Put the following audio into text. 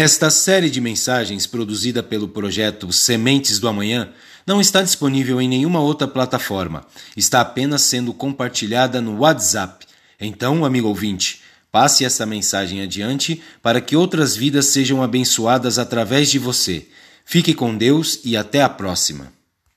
Esta série de mensagens produzida pelo projeto Sementes do Amanhã não está disponível em nenhuma outra plataforma. Está apenas sendo compartilhada no WhatsApp. Então, amigo ouvinte, passe essa mensagem adiante para que outras vidas sejam abençoadas através de você. Fique com Deus e até a próxima.